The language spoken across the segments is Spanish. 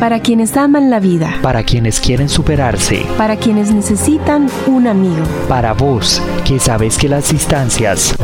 Para quienes aman la vida. Para quienes quieren superarse. Para quienes necesitan un amigo. Para vos, que sabes que las distancias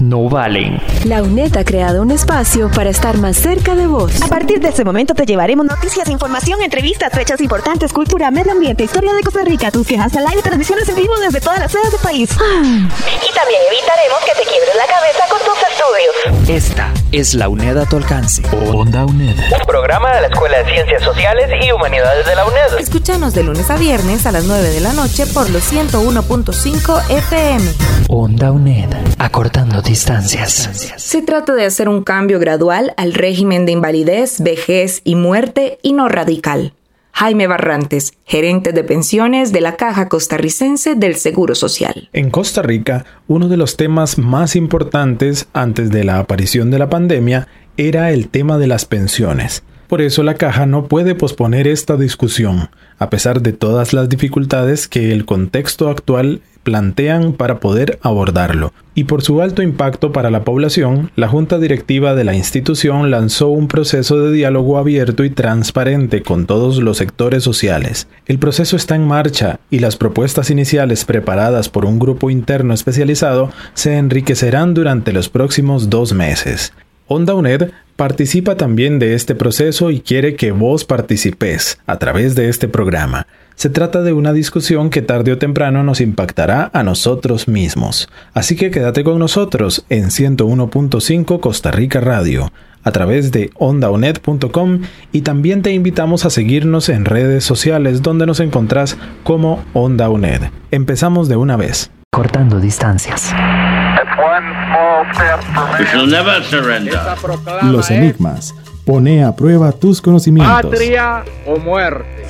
no valen. La UNED ha creado un espacio para estar más cerca de vos. A partir de este momento te llevaremos noticias, información, entrevistas, fechas importantes, cultura, medio ambiente, historia de Costa Rica, tus quejas al aire, transmisiones en vivo desde todas las sedes del país. Ah. Y también evitaremos que te quiebres la cabeza con tus estudios. Esta es la UNED a tu alcance. Onda UNED. Un programa de la Escuela de Ciencias Sociales y Humanidades de la UNED. Escúchanos de lunes a viernes a las 9 de la noche por los 101.5 FM. Onda UNED. Acortando distancias. Se trata de hacer un cambio gradual al régimen de invalidez, vejez y muerte y no radical. Jaime Barrantes, gerente de pensiones de la Caja Costarricense del Seguro Social. En Costa Rica, uno de los temas más importantes antes de la aparición de la pandemia era el tema de las pensiones. Por eso la caja no puede posponer esta discusión, a pesar de todas las dificultades que el contexto actual plantean para poder abordarlo. Y por su alto impacto para la población, la Junta Directiva de la institución lanzó un proceso de diálogo abierto y transparente con todos los sectores sociales. El proceso está en marcha y las propuestas iniciales preparadas por un grupo interno especializado se enriquecerán durante los próximos dos meses. Onda UNED participa también de este proceso y quiere que vos participes a través de este programa. Se trata de una discusión que tarde o temprano nos impactará a nosotros mismos. Así que quédate con nosotros en 101.5 Costa Rica Radio a través de ondaonet.com y también te invitamos a seguirnos en redes sociales donde nos encontrás como Onda Empezamos de una vez. Cortando distancias. Los enigmas. Pone a prueba tus conocimientos. Patria o muerte.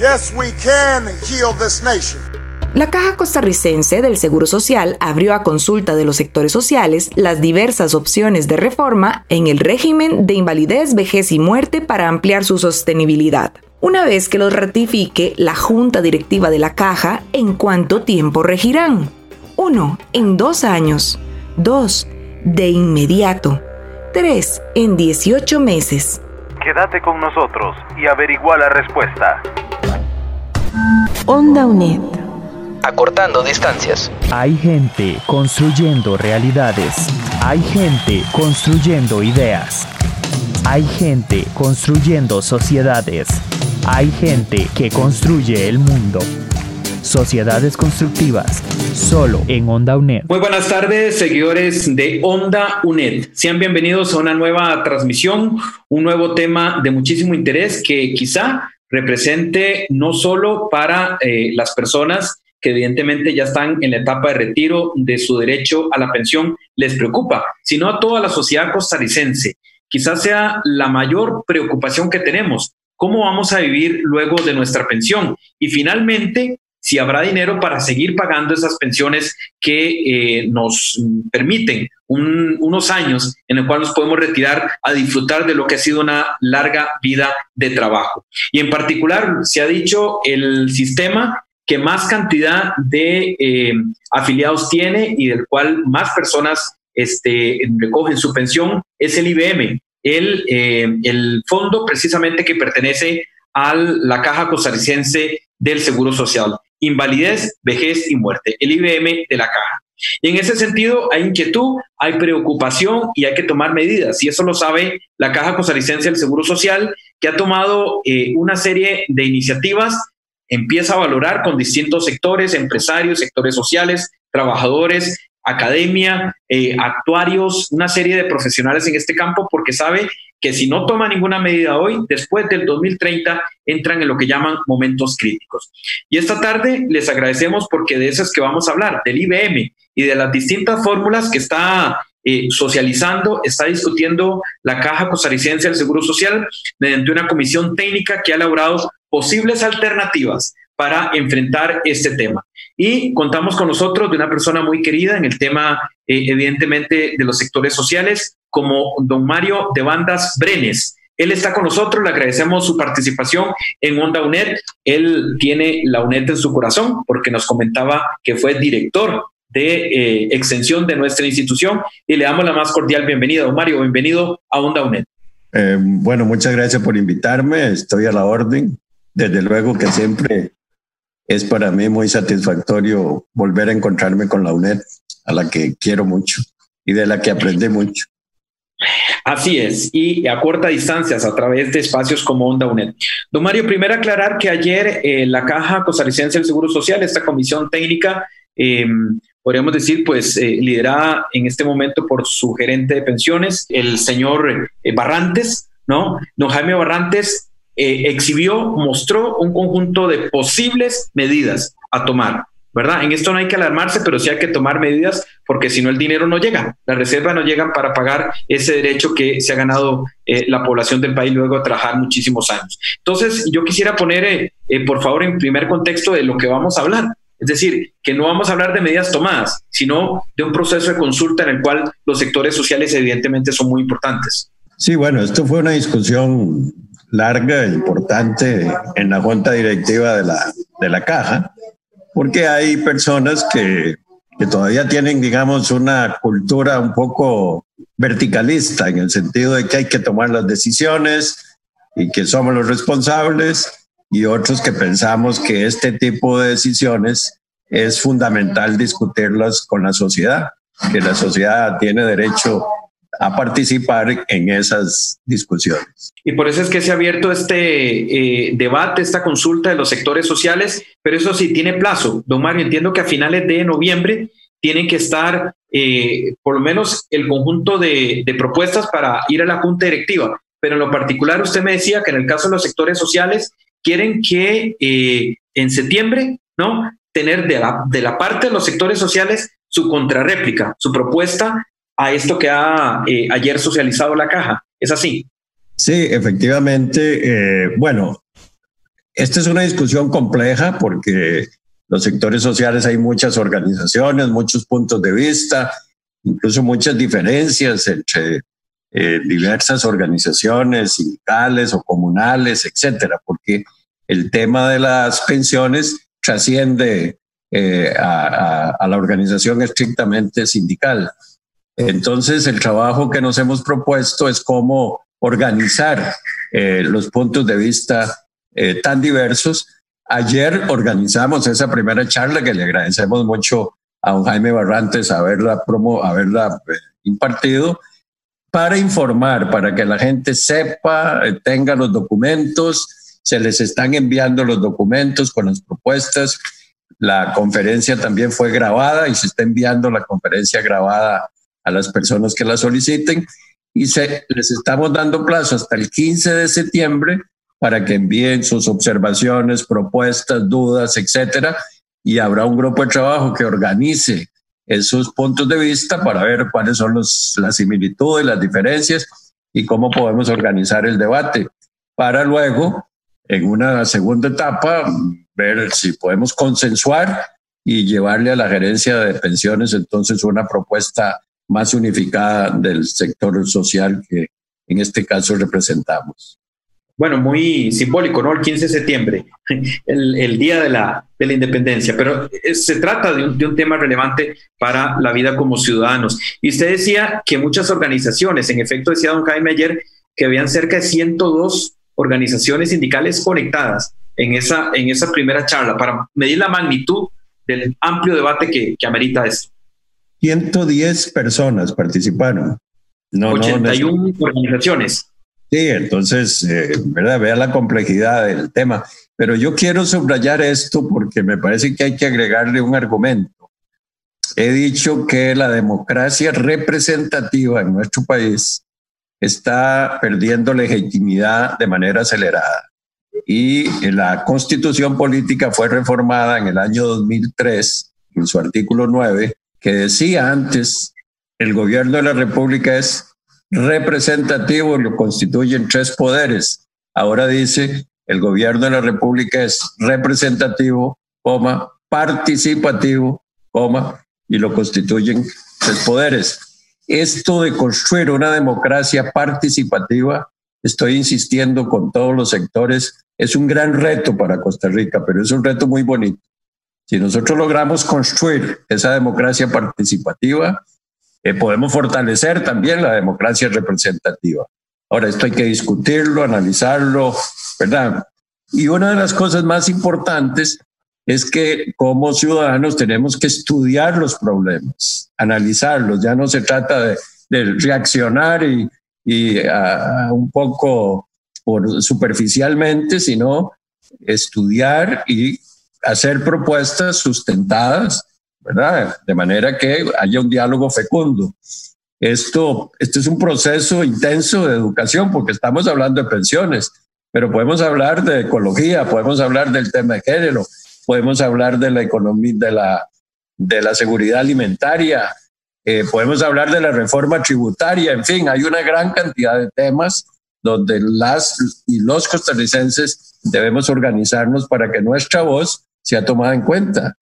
La Caja Costarricense del Seguro Social abrió a consulta de los sectores sociales las diversas opciones de reforma en el régimen de invalidez, vejez y muerte para ampliar su sostenibilidad. Una vez que los ratifique la Junta Directiva de la Caja, ¿en cuánto tiempo regirán? 1. En dos años. 2 de inmediato. 3. En 18 meses. Quédate con nosotros y averigua la respuesta. Onda UNED. Acortando distancias. Hay gente construyendo realidades. Hay gente construyendo ideas. Hay gente construyendo sociedades. Hay gente que construye el mundo. Sociedades Constructivas, solo en Onda UNED. Muy buenas tardes, seguidores de Onda UNED. Sean bienvenidos a una nueva transmisión, un nuevo tema de muchísimo interés que quizá represente no solo para eh, las personas que evidentemente ya están en la etapa de retiro de su derecho a la pensión, les preocupa, sino a toda la sociedad costarricense. Quizás sea la mayor preocupación que tenemos, cómo vamos a vivir luego de nuestra pensión. Y finalmente, si habrá dinero para seguir pagando esas pensiones que eh, nos permiten unos años en el cual nos podemos retirar a disfrutar de lo que ha sido una larga vida de trabajo. Y en particular, se ha dicho, el sistema que más cantidad de eh, afiliados tiene y del cual más personas este, recogen su pensión es el IBM, el, eh, el fondo precisamente que pertenece a la Caja Costarricense del Seguro Social invalidez, vejez y muerte, el IBM de la caja. Y en ese sentido hay inquietud, hay preocupación y hay que tomar medidas. Y eso lo sabe la Caja Costarricense del Seguro Social, que ha tomado eh, una serie de iniciativas, empieza a valorar con distintos sectores, empresarios, sectores sociales, trabajadores, academia, eh, actuarios, una serie de profesionales en este campo, porque sabe que si no toma ninguna medida hoy, después del 2030 entran en lo que llaman momentos críticos. Y esta tarde les agradecemos porque de eso es que vamos a hablar, del IBM y de las distintas fórmulas que está eh, socializando, está discutiendo la Caja Costarricense del Seguro Social mediante una comisión técnica que ha elaborado posibles alternativas para enfrentar este tema. Y contamos con nosotros de una persona muy querida en el tema, eh, evidentemente, de los sectores sociales, como don Mario de Bandas Brenes. Él está con nosotros, le agradecemos su participación en Onda UNED. Él tiene la UNED en su corazón porque nos comentaba que fue director de eh, extensión de nuestra institución y le damos la más cordial bienvenida. Don Mario, bienvenido a Onda UNED. Eh, bueno, muchas gracias por invitarme, estoy a la orden desde luego que siempre es para mí muy satisfactorio volver a encontrarme con la UNED, a la que quiero mucho y de la que aprendí mucho. Así es, y a corta distancias a través de espacios como Onda UNED. Don Mario, primero aclarar que ayer eh, la Caja Costarricense del Seguro Social, esta comisión técnica, eh, podríamos decir, pues eh, liderada en este momento por su gerente de pensiones, el señor eh, Barrantes, ¿no? Don Jaime Barrantes exhibió, mostró un conjunto de posibles medidas a tomar. ¿Verdad? En esto no hay que alarmarse, pero sí hay que tomar medidas porque si no el dinero no llega, las reservas no llegan para pagar ese derecho que se ha ganado eh, la población del país luego de trabajar muchísimos años. Entonces, yo quisiera poner, eh, eh, por favor, en primer contexto de lo que vamos a hablar. Es decir, que no vamos a hablar de medidas tomadas, sino de un proceso de consulta en el cual los sectores sociales evidentemente son muy importantes. Sí, bueno, esto fue una discusión larga e importante en la junta directiva de la, de la caja porque hay personas que, que todavía tienen, digamos, una cultura un poco verticalista en el sentido de que hay que tomar las decisiones y que somos los responsables y otros que pensamos que este tipo de decisiones es fundamental discutirlas con la sociedad, que la sociedad tiene derecho a participar en esas discusiones. Y por eso es que se ha abierto este eh, debate, esta consulta de los sectores sociales, pero eso sí tiene plazo. Don Mario, entiendo que a finales de noviembre tienen que estar eh, por lo menos el conjunto de, propuestas para ir a la junta directiva. Pero en lo particular, usted me decía que en el caso de los sectores sociales, quieren que eh, en septiembre, ¿no? Tener de la, de la parte de los sectores sociales su contrarréplica, su propuesta a esto que ha eh, ayer socializado la caja. ¿Es así? Sí, efectivamente. Eh, bueno, esta es una discusión compleja porque los sectores sociales hay muchas organizaciones, muchos puntos de vista, incluso muchas diferencias entre eh, diversas organizaciones sindicales o comunales, etcétera, porque el tema de las pensiones trasciende a la organización estrictamente sindical. Entonces, el trabajo que nos hemos propuesto es cómo organizar eh, los puntos de vista eh, tan diversos. Ayer organizamos esa primera charla que le agradecemos mucho a un Jaime Barrantes haberla, promo, haberla eh, impartido para informar, para que la gente sepa, tenga los documentos, se les están enviando los documentos con las propuestas. La conferencia también fue grabada y se está enviando la conferencia grabada a las personas que la soliciten y se, les estamos dando plazo hasta el 15 de septiembre para que envíen sus observaciones, propuestas, dudas, etcétera, y habrá un grupo de trabajo que organice esos puntos de vista para ver cuáles son las similitudes, las diferencias y cómo podemos organizar el debate para luego, en una segunda etapa, ver si podemos consensuar y llevarle a la gerencia de pensiones entonces una propuesta más unificada del sector social que en este caso representamos. Bueno, muy simbólico, ¿no? El 15 de septiembre, el, el día de la, de la, independencia, pero se trata de un, de un, tema relevante para la vida como ciudadanos. Y usted decía que muchas organizaciones, en efecto decía don Jaime ayer, que habían cerca de 102 organizaciones sindicales conectadas en esa, en esa primera charla para medir la magnitud del amplio debate que, que amerita esto. 110 personas participaron. No, 81 no, organizaciones. Sí, entonces, eh, ¿verdad? Vea la complejidad del tema. Pero yo quiero subrayar esto porque me parece que hay que agregarle un argumento. He dicho que la democracia representativa en nuestro país está perdiendo legitimidad de manera acelerada. Y la constitución política fue reformada en el año 2003, en su artículo 9, que decía antes, el gobierno de la República es representativo lo constituyen tres poderes. Ahora dice, el gobierno de la República es representativo, coma, participativo, coma, y lo constituyen tres poderes. Esto de construir una democracia participativa, estoy insistiendo con todos los sectores, es un gran reto para Costa Rica, pero es un reto muy bonito. Si nosotros logramos construir esa democracia participativa, eh, podemos fortalecer también la democracia representativa. Ahora, esto hay que discutirlo, analizarlo, ¿verdad? Y una de las cosas más importantes es que como ciudadanos tenemos que estudiar los problemas, analizarlos. Ya no se trata de, reaccionar y, un poco por superficialmente, sino estudiar y hacer propuestas sustentadas, ¿verdad? De manera que haya un diálogo fecundo. Esto, esto es un proceso intenso de educación porque estamos hablando de pensiones, pero podemos hablar de ecología, podemos hablar del tema de género, podemos hablar de la economía, de la, de la seguridad alimentaria, eh, podemos hablar de la reforma tributaria, en fin, hay una gran cantidad de temas donde las y los costarricenses debemos organizarnos para que nuestra voz sea tomada en cuenta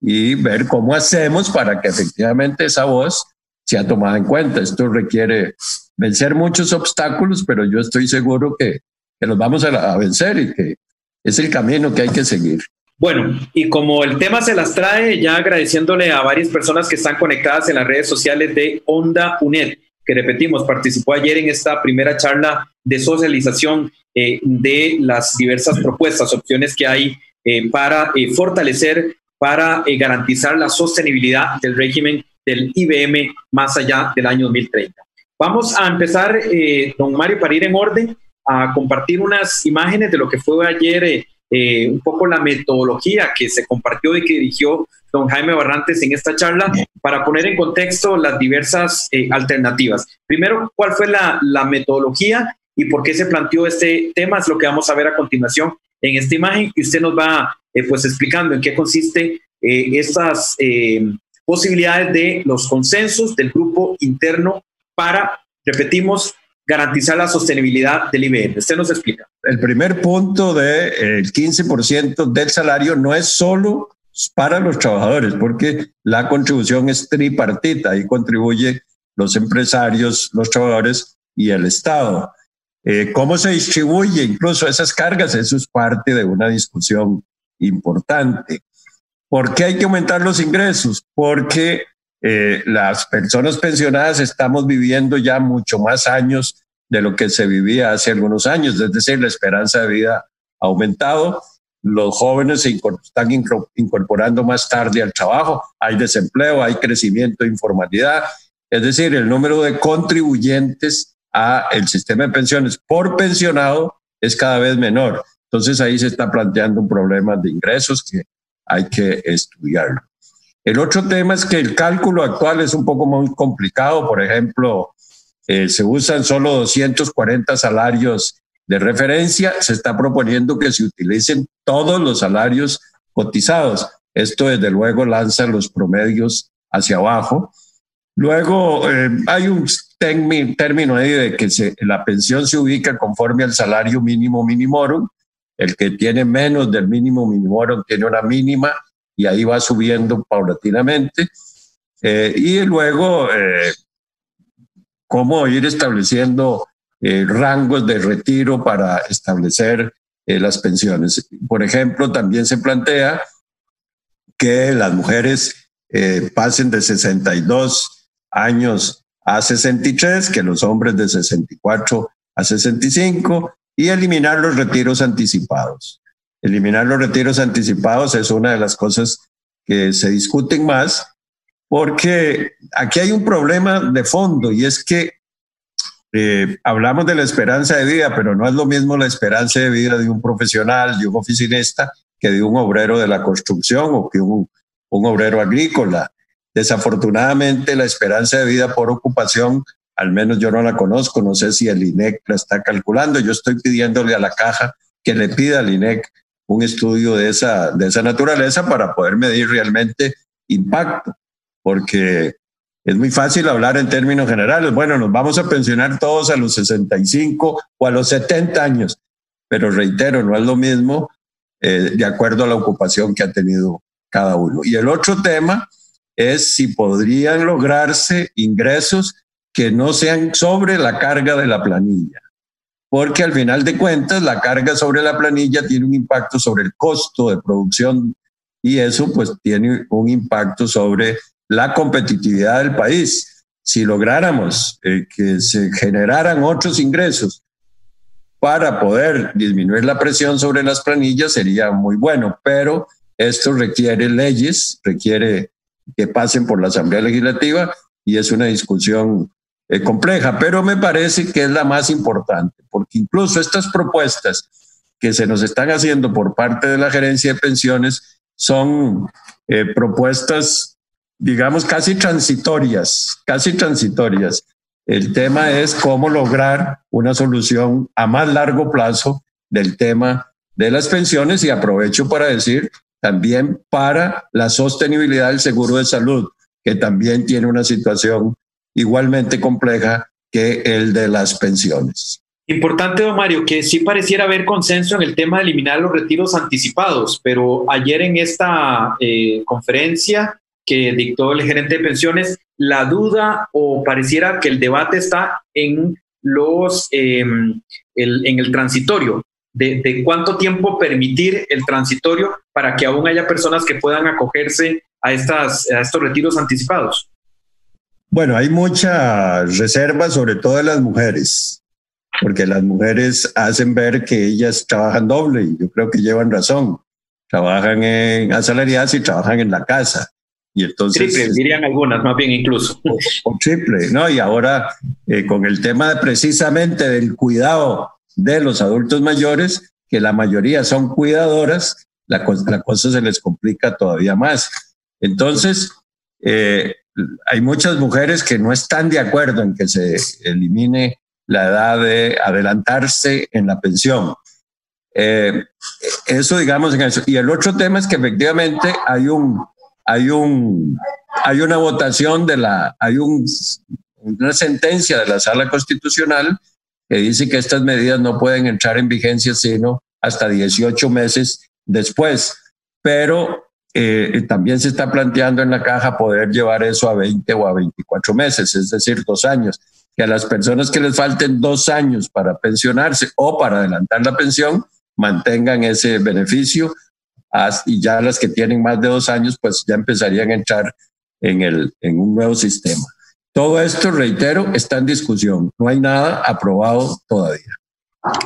y ver cómo hacemos para que efectivamente esa voz sea tomada en cuenta. Esto requiere vencer muchos obstáculos, pero yo estoy seguro que, que los vamos a, vencer y que es el camino que hay que seguir. Bueno, y como el tema se las trae, ya agradeciéndole a varias personas que están conectadas en las redes sociales de Onda UNED, que repetimos, participó ayer en esta primera charla de socialización eh, de las diversas propuestas, opciones que hay eh, para eh, fortalecer, para garantizar la sostenibilidad del régimen del IBM más allá del año 2030. Vamos a empezar, don Mario, para ir en orden, a compartir unas imágenes de lo que fue ayer eh, un poco la metodología que se compartió y que dirigió don Jaime Barrantes en esta charla para poner en contexto las diversas eh, alternativas. Primero, ¿cuál fue la, la, metodología y por qué se planteó este tema? Es lo que vamos a ver a continuación en esta imagen y usted nos va eh, pues explicando en qué consiste estas posibilidades de los consensos del grupo interno para, repetimos, garantizar la sostenibilidad del IBM. Usted nos explica. El primer punto del de, 15% del salario no es solo para los trabajadores, porque la contribución es tripartita y contribuye los empresarios, los trabajadores y el Estado. Eh, ¿Cómo se distribuye incluso esas cargas? Eso es parte de una discusión importante. ¿Por qué hay que aumentar los ingresos? Porque eh, las personas pensionadas estamos viviendo ya mucho más años de lo que se vivía hace algunos años, es decir, la esperanza de vida ha aumentado, los jóvenes se están incorporando más tarde al trabajo, hay desempleo, hay crecimiento de informalidad, es decir, el número de contribuyentes a el sistema de pensiones por pensionado es cada vez menor. Entonces ahí se está planteando un problema de ingresos que hay que estudiarlo. El otro tema es que el cálculo actual es un poco muy complicado. Por ejemplo, eh, se usan solo 240 salarios de referencia. Se está proponiendo que se utilicen todos los salarios cotizados. Esto, desde luego, lanza los promedios hacia abajo. Luego, eh, hay un término ahí de que la pensión se ubica conforme al salario mínimo minimorum. El que tiene menos del mínimo minimorum tiene una mínima y ahí va subiendo paulatinamente. Eh, y luego, eh, cómo ir estableciendo eh, rangos de retiro para establecer las pensiones. Por ejemplo, también se plantea que las mujeres pasen de 62 años a 63, que los hombres de 64 a 65 y eliminar los retiros anticipados. Eliminar los retiros anticipados es una de las cosas que se discuten más porque aquí hay un problema de fondo y es que eh, hablamos de la esperanza de vida, pero no es lo mismo la esperanza de vida de un profesional, de un oficinista, que de un obrero de la construcción o que un, un obrero agrícola. Desafortunadamente, la esperanza de vida por ocupación, al menos yo no la conozco, no sé si el INEC la está calculando. Yo estoy pidiéndole a la caja que le pida al INEC un estudio de esa, de esa naturaleza para poder medir realmente impacto, porque es muy fácil hablar en términos generales. Bueno, nos vamos a pensionar todos a los 65 o a los 70 años, pero reitero, no es lo mismo eh, de acuerdo a la ocupación que ha tenido cada uno. Y el otro tema es si podrían lograrse ingresos que no sean sobre la carga de la planilla porque al final de cuentas la carga sobre la planilla tiene un impacto sobre el costo de producción y eso pues tiene un impacto sobre la competitividad del país. Si lográramos eh, que se generaran otros ingresos para poder disminuir la presión sobre las planillas sería muy bueno, pero esto requiere leyes, requiere que pasen por la Asamblea Legislativa y es una discusión eh, compleja, pero me parece que es la más importante, porque incluso estas propuestas que se nos están haciendo por parte de la gerencia de pensiones son eh, propuestas, digamos, casi transitorias, casi transitorias. El tema es cómo lograr una solución a más largo plazo del tema de las pensiones y aprovecho para decir también para la sostenibilidad del seguro de salud, que también tiene una situación igualmente compleja que el de las pensiones. Importante, don Mario, que sí pareciera haber consenso en el tema de eliminar los retiros anticipados, pero ayer en esta eh, conferencia que dictó el gerente de pensiones, la duda o pareciera que el debate está en los em, en el transitorio, de, de, cuánto tiempo permitir el transitorio para que aún haya personas que puedan acogerse a, estas, a estos retiros anticipados. Bueno, hay mucha reserva, sobre todo de las mujeres porque las mujeres hacen ver que ellas trabajan doble y yo creo que llevan razón. Trabajan en asalariadas y trabajan en la casa. Y entonces, triple, dirían algunas, más bien incluso. O, triple, ¿no? Y ahora, eh, con el tema de, precisamente del cuidado de los adultos mayores, que la mayoría son cuidadoras, la, la cosa se les complica todavía más. Entonces, eh, hay muchas mujeres que no están de acuerdo en que se elimine la edad de adelantarse en la pensión. Eh, eso, digamos, en eso. Y el otro tema es que efectivamente hay un, hay un, hay una votación de la, hay un, una sentencia de la Sala Constitucional que dice que estas medidas no pueden entrar en vigencia sino hasta 18 meses después. Pero eh, también se está planteando en la caja poder llevar eso a 20 o a 24 meses, es decir, dos años que a las personas que les falten dos años para pensionarse o para adelantar la pensión mantengan ese beneficio y ya las que tienen más de dos años pues ya empezarían a entrar en, el, en un nuevo sistema. Todo esto, reitero, está en discusión. No hay nada aprobado todavía.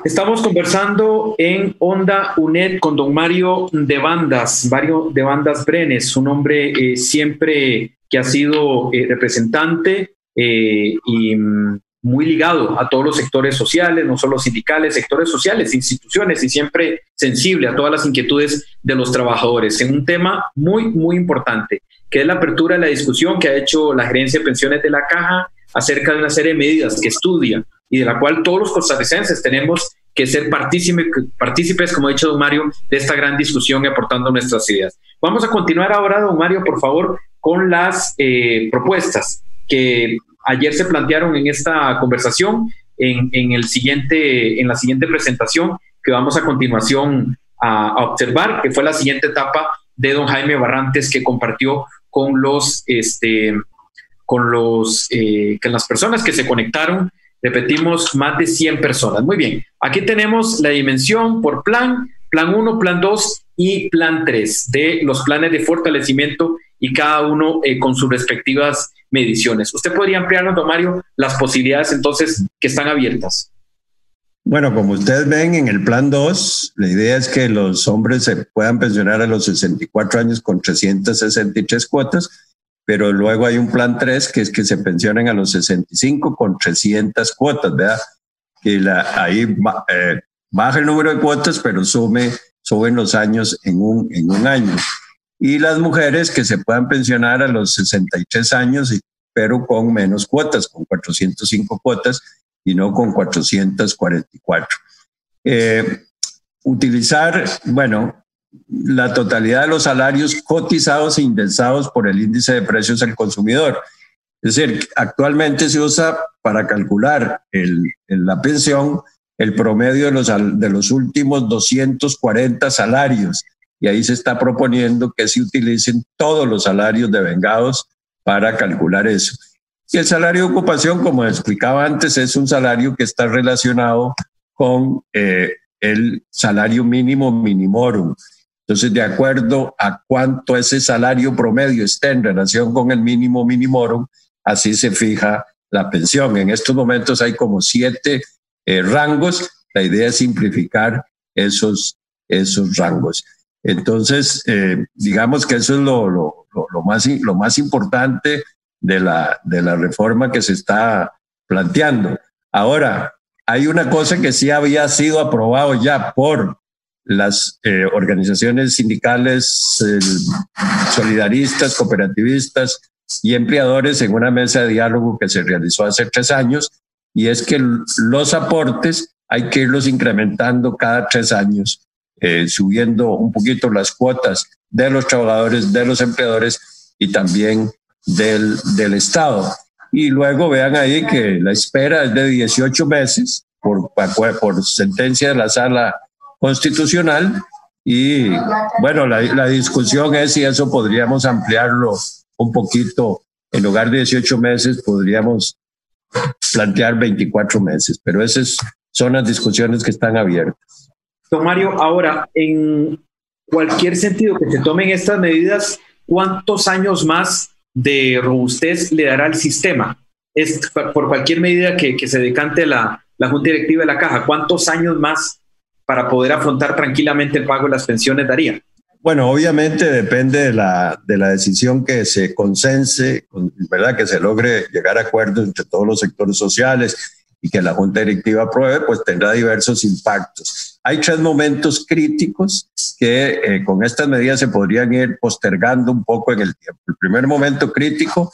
Estamos conversando en Onda UNED con don Mario de Bandas, Mario de Bandas Brenes, un hombre eh, siempre que ha sido eh, representante eh, y mm, muy ligado a todos los sectores sociales, no solo sindicales, sectores sociales, instituciones y siempre sensible a todas las inquietudes de los trabajadores en un tema muy, muy importante, que es la apertura de la discusión que ha hecho la gerencia de pensiones de la caja acerca de una serie de medidas que estudia y de la cual todos los costarricenses tenemos que ser partícipes, como ha dicho don Mario, de esta gran discusión y aportando nuestras ideas. Vamos a continuar ahora, don Mario, por favor, con las eh, propuestas que ayer se plantearon en esta conversación, en, el siguiente, en la siguiente presentación que vamos a continuación a, observar, que fue la siguiente etapa de don Jaime Barrantes que compartió con los, este, con los, eh, con las personas que se conectaron. Repetimos, más de 100 personas. Muy bien, aquí tenemos la dimensión por plan, plan 1, plan 2 y plan 3 de los planes de fortalecimiento y cada uno eh, con sus respectivas mediciones. ¿Usted podría ampliarnos, don Mario, las posibilidades entonces que están abiertas? Bueno, como ustedes ven en el plan 2, la idea es que los hombres se puedan pensionar a los 64 años con 363 cuotas, pero luego hay un plan 3 que es que se pensionen a los 65 con 300 cuotas, ¿verdad? Que la, ahí eh, baja el número de cuotas, pero sume, suben los años en un, en un año y las mujeres que se puedan pensionar a los 63 años, pero con menos cuotas, con 405 cuotas y no con 444. Eh, utilizar, bueno, la totalidad de los salarios cotizados e indexados por el índice de precios al consumidor. Es decir, actualmente se usa para calcular el, la pensión el promedio de los, de los últimos 240 salarios y ahí se está proponiendo que se utilicen todos los salarios de vengados para calcular eso. Y el salario de ocupación, como explicaba antes, es un salario que está relacionado con eh, el salario mínimo minimorum. Entonces, de acuerdo a cuánto ese salario promedio esté en relación con el mínimo minimorum, así se fija la pensión. En estos momentos hay como siete eh, rangos la idea es simplificar esos, esos rangos. Entonces, eh, digamos que eso es lo, lo, lo, más, lo más importante de la, de la reforma que se está planteando. Ahora, hay una cosa que sí había sido aprobado ya por las eh, organizaciones sindicales solidaristas, cooperativistas y empleadores en una mesa de diálogo que se realizó hace tres años, y es que los aportes hay que irlos incrementando cada tres años, eh, subiendo un poquito las cuotas de los trabajadores, de los empleadores y también del, del Estado. Y luego vean ahí que la espera es de 18 meses por, por sentencia de la sala constitucional y bueno, la, la, discusión es si eso podríamos ampliarlo un poquito, en lugar de 18 meses podríamos plantear 24 meses, pero esas son las discusiones que están abiertas. Don Mario, ahora, en cualquier sentido que se tomen estas medidas, ¿cuántos años más de robustez le dará al sistema? Es por cualquier medida que, que se decante la, la Junta Directiva de la Caja, ¿cuántos años más para poder afrontar tranquilamente el pago de las pensiones daría? Bueno, obviamente depende de la, de la decisión que se consense, ¿verdad? Que se logre llegar a acuerdos entre todos los sectores sociales y que la Junta Directiva apruebe, pues tendrá diversos impactos. Hay tres momentos críticos que eh, con estas medidas se podrían ir postergando un poco en el tiempo. El primer momento crítico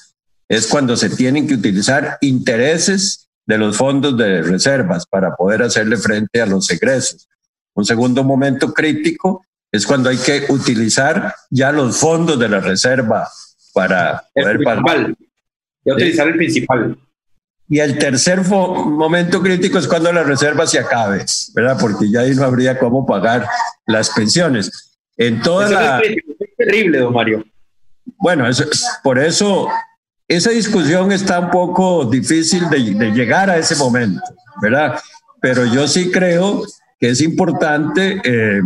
es cuando se tienen que utilizar intereses de los fondos de reservas para poder hacerle frente a los egresos. Un segundo momento crítico es cuando hay que utilizar ya los fondos de la reserva para poder pagar. Y utilizar el principal. Y el tercer momento crítico es cuando la reserva se acabe, ¿verdad? Porque ya ahí no habría cómo pagar las pensiones. En toda la... es terrible, don Mario. Bueno, por eso esa discusión está un poco difícil de, de llegar a ese momento, ¿verdad? Pero yo sí creo que es importante eh,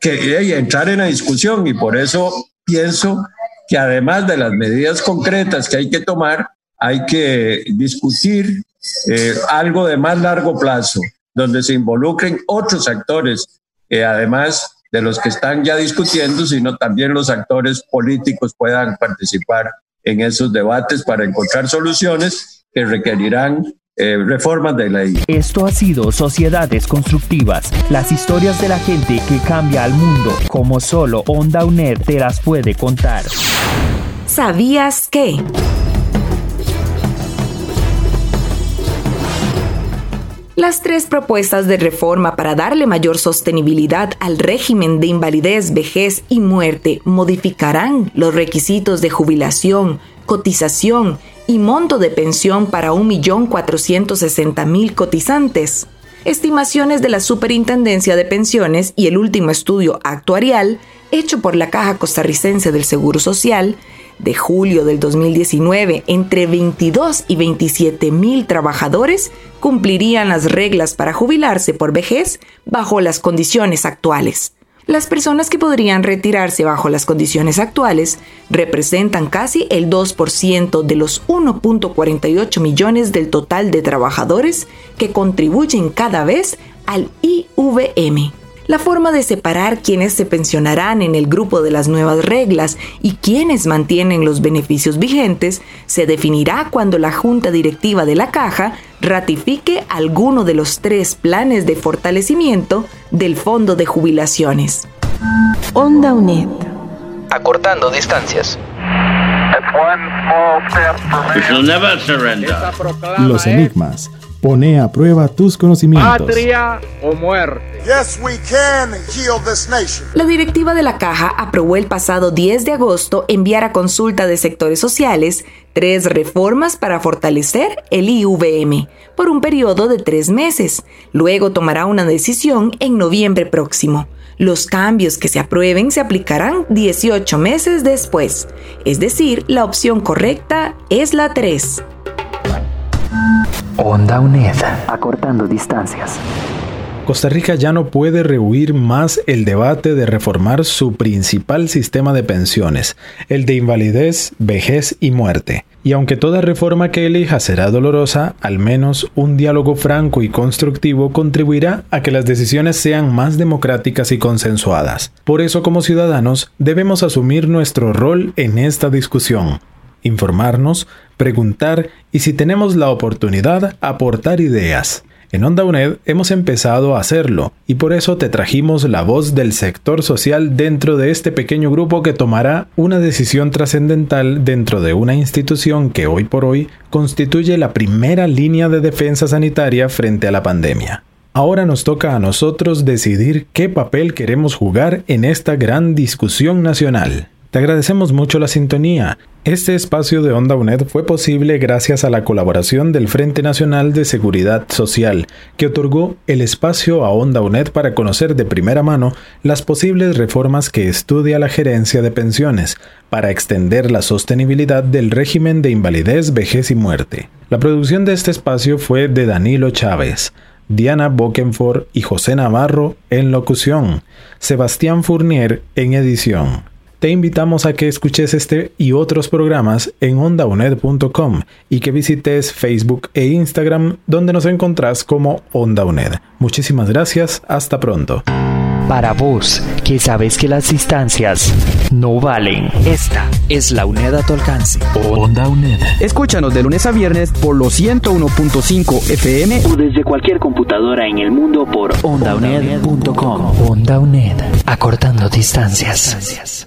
que entrar en la discusión y por eso pienso que además de las medidas concretas que hay que tomar, hay que discutir eh, algo de más largo plazo, donde se involucren otros actores, eh, además de los que están ya discutiendo, sino también los actores políticos puedan participar en esos debates para encontrar soluciones que requerirán eh, reformas de ley. Esto ha sido Sociedades Constructivas, las historias de la gente que cambia al mundo, como solo Onda UNED te las puede contar. ¿Sabías que? Las tres propuestas de reforma para darle mayor sostenibilidad al régimen de invalidez, vejez y muerte modificarán los requisitos de jubilación, cotización y monto de pensión para 1.460.000 cotizantes. Estimaciones de la Superintendencia de Pensiones y el último estudio actuarial hecho por la Caja Costarricense del Seguro Social de julio del 2019, entre 22 y 27 mil trabajadores cumplirían las reglas para jubilarse por vejez bajo las condiciones actuales. Las personas que podrían retirarse bajo las condiciones actuales representan casi el 2% de los 1.48 millones del total de trabajadores que contribuyen cada vez al IVM. La forma de separar quienes se pensionarán en el grupo de las nuevas reglas y quienes mantienen los beneficios vigentes se definirá cuando la Junta Directiva de la Caja ratifique alguno de los tres planes de fortalecimiento del Fondo de Jubilaciones. Onda UNED. Acortando distancias. Los enigmas Pone a prueba tus conocimientos. Patria o muerte. La directiva de la Caja aprobó el pasado 10 de agosto enviar a consulta de sectores sociales tres reformas para fortalecer el IVM por un periodo de tres meses. Luego tomará una decisión en noviembre próximo. Los cambios que se aprueben se aplicarán 18 meses después. Es decir, la opción correcta es la 3. Onda UNED. Acortando distancias. Costa Rica ya no puede rehuir más el debate de reformar su principal sistema de pensiones, el de invalidez, vejez y muerte. Y aunque toda reforma que elija será dolorosa, al menos un diálogo franco y constructivo contribuirá a que las decisiones sean más democráticas y consensuadas. Por eso como ciudadanos debemos asumir nuestro rol en esta discusión, informarnos, preguntar y si tenemos la oportunidad, aportar ideas. En Onda UNED hemos empezado a hacerlo y por eso te trajimos la voz del sector social dentro de este pequeño grupo que tomará una decisión trascendental dentro de una institución que hoy por hoy constituye la primera línea de defensa sanitaria frente a la pandemia. Ahora nos toca a nosotros decidir qué papel queremos jugar en esta gran discusión nacional. Te agradecemos mucho la sintonía. Este espacio de Onda UNED fue posible gracias a la colaboración del Frente Nacional de Seguridad Social, que otorgó el espacio a Onda UNED para conocer de primera mano las posibles reformas que estudia la gerencia de pensiones para extender la sostenibilidad del régimen de invalidez, vejez y muerte. La producción de este espacio fue de Danilo Chávez. Diana Bokenford y José Navarro en locución, Sebastián Fournier en edición. Te invitamos a que escuches este y otros programas en ondauned.com y que visites Facebook e Instagram donde nos encontrás como Onda UNED. Muchísimas gracias, hasta pronto. Para vos, que sabes que las distancias no valen. Esta es la UNED a tu alcance. Onda UNED. Escúchanos de lunes a viernes por los 101.5 FM o desde cualquier computadora en el mundo por ondauned.com. Onda UNED, acortando distancias.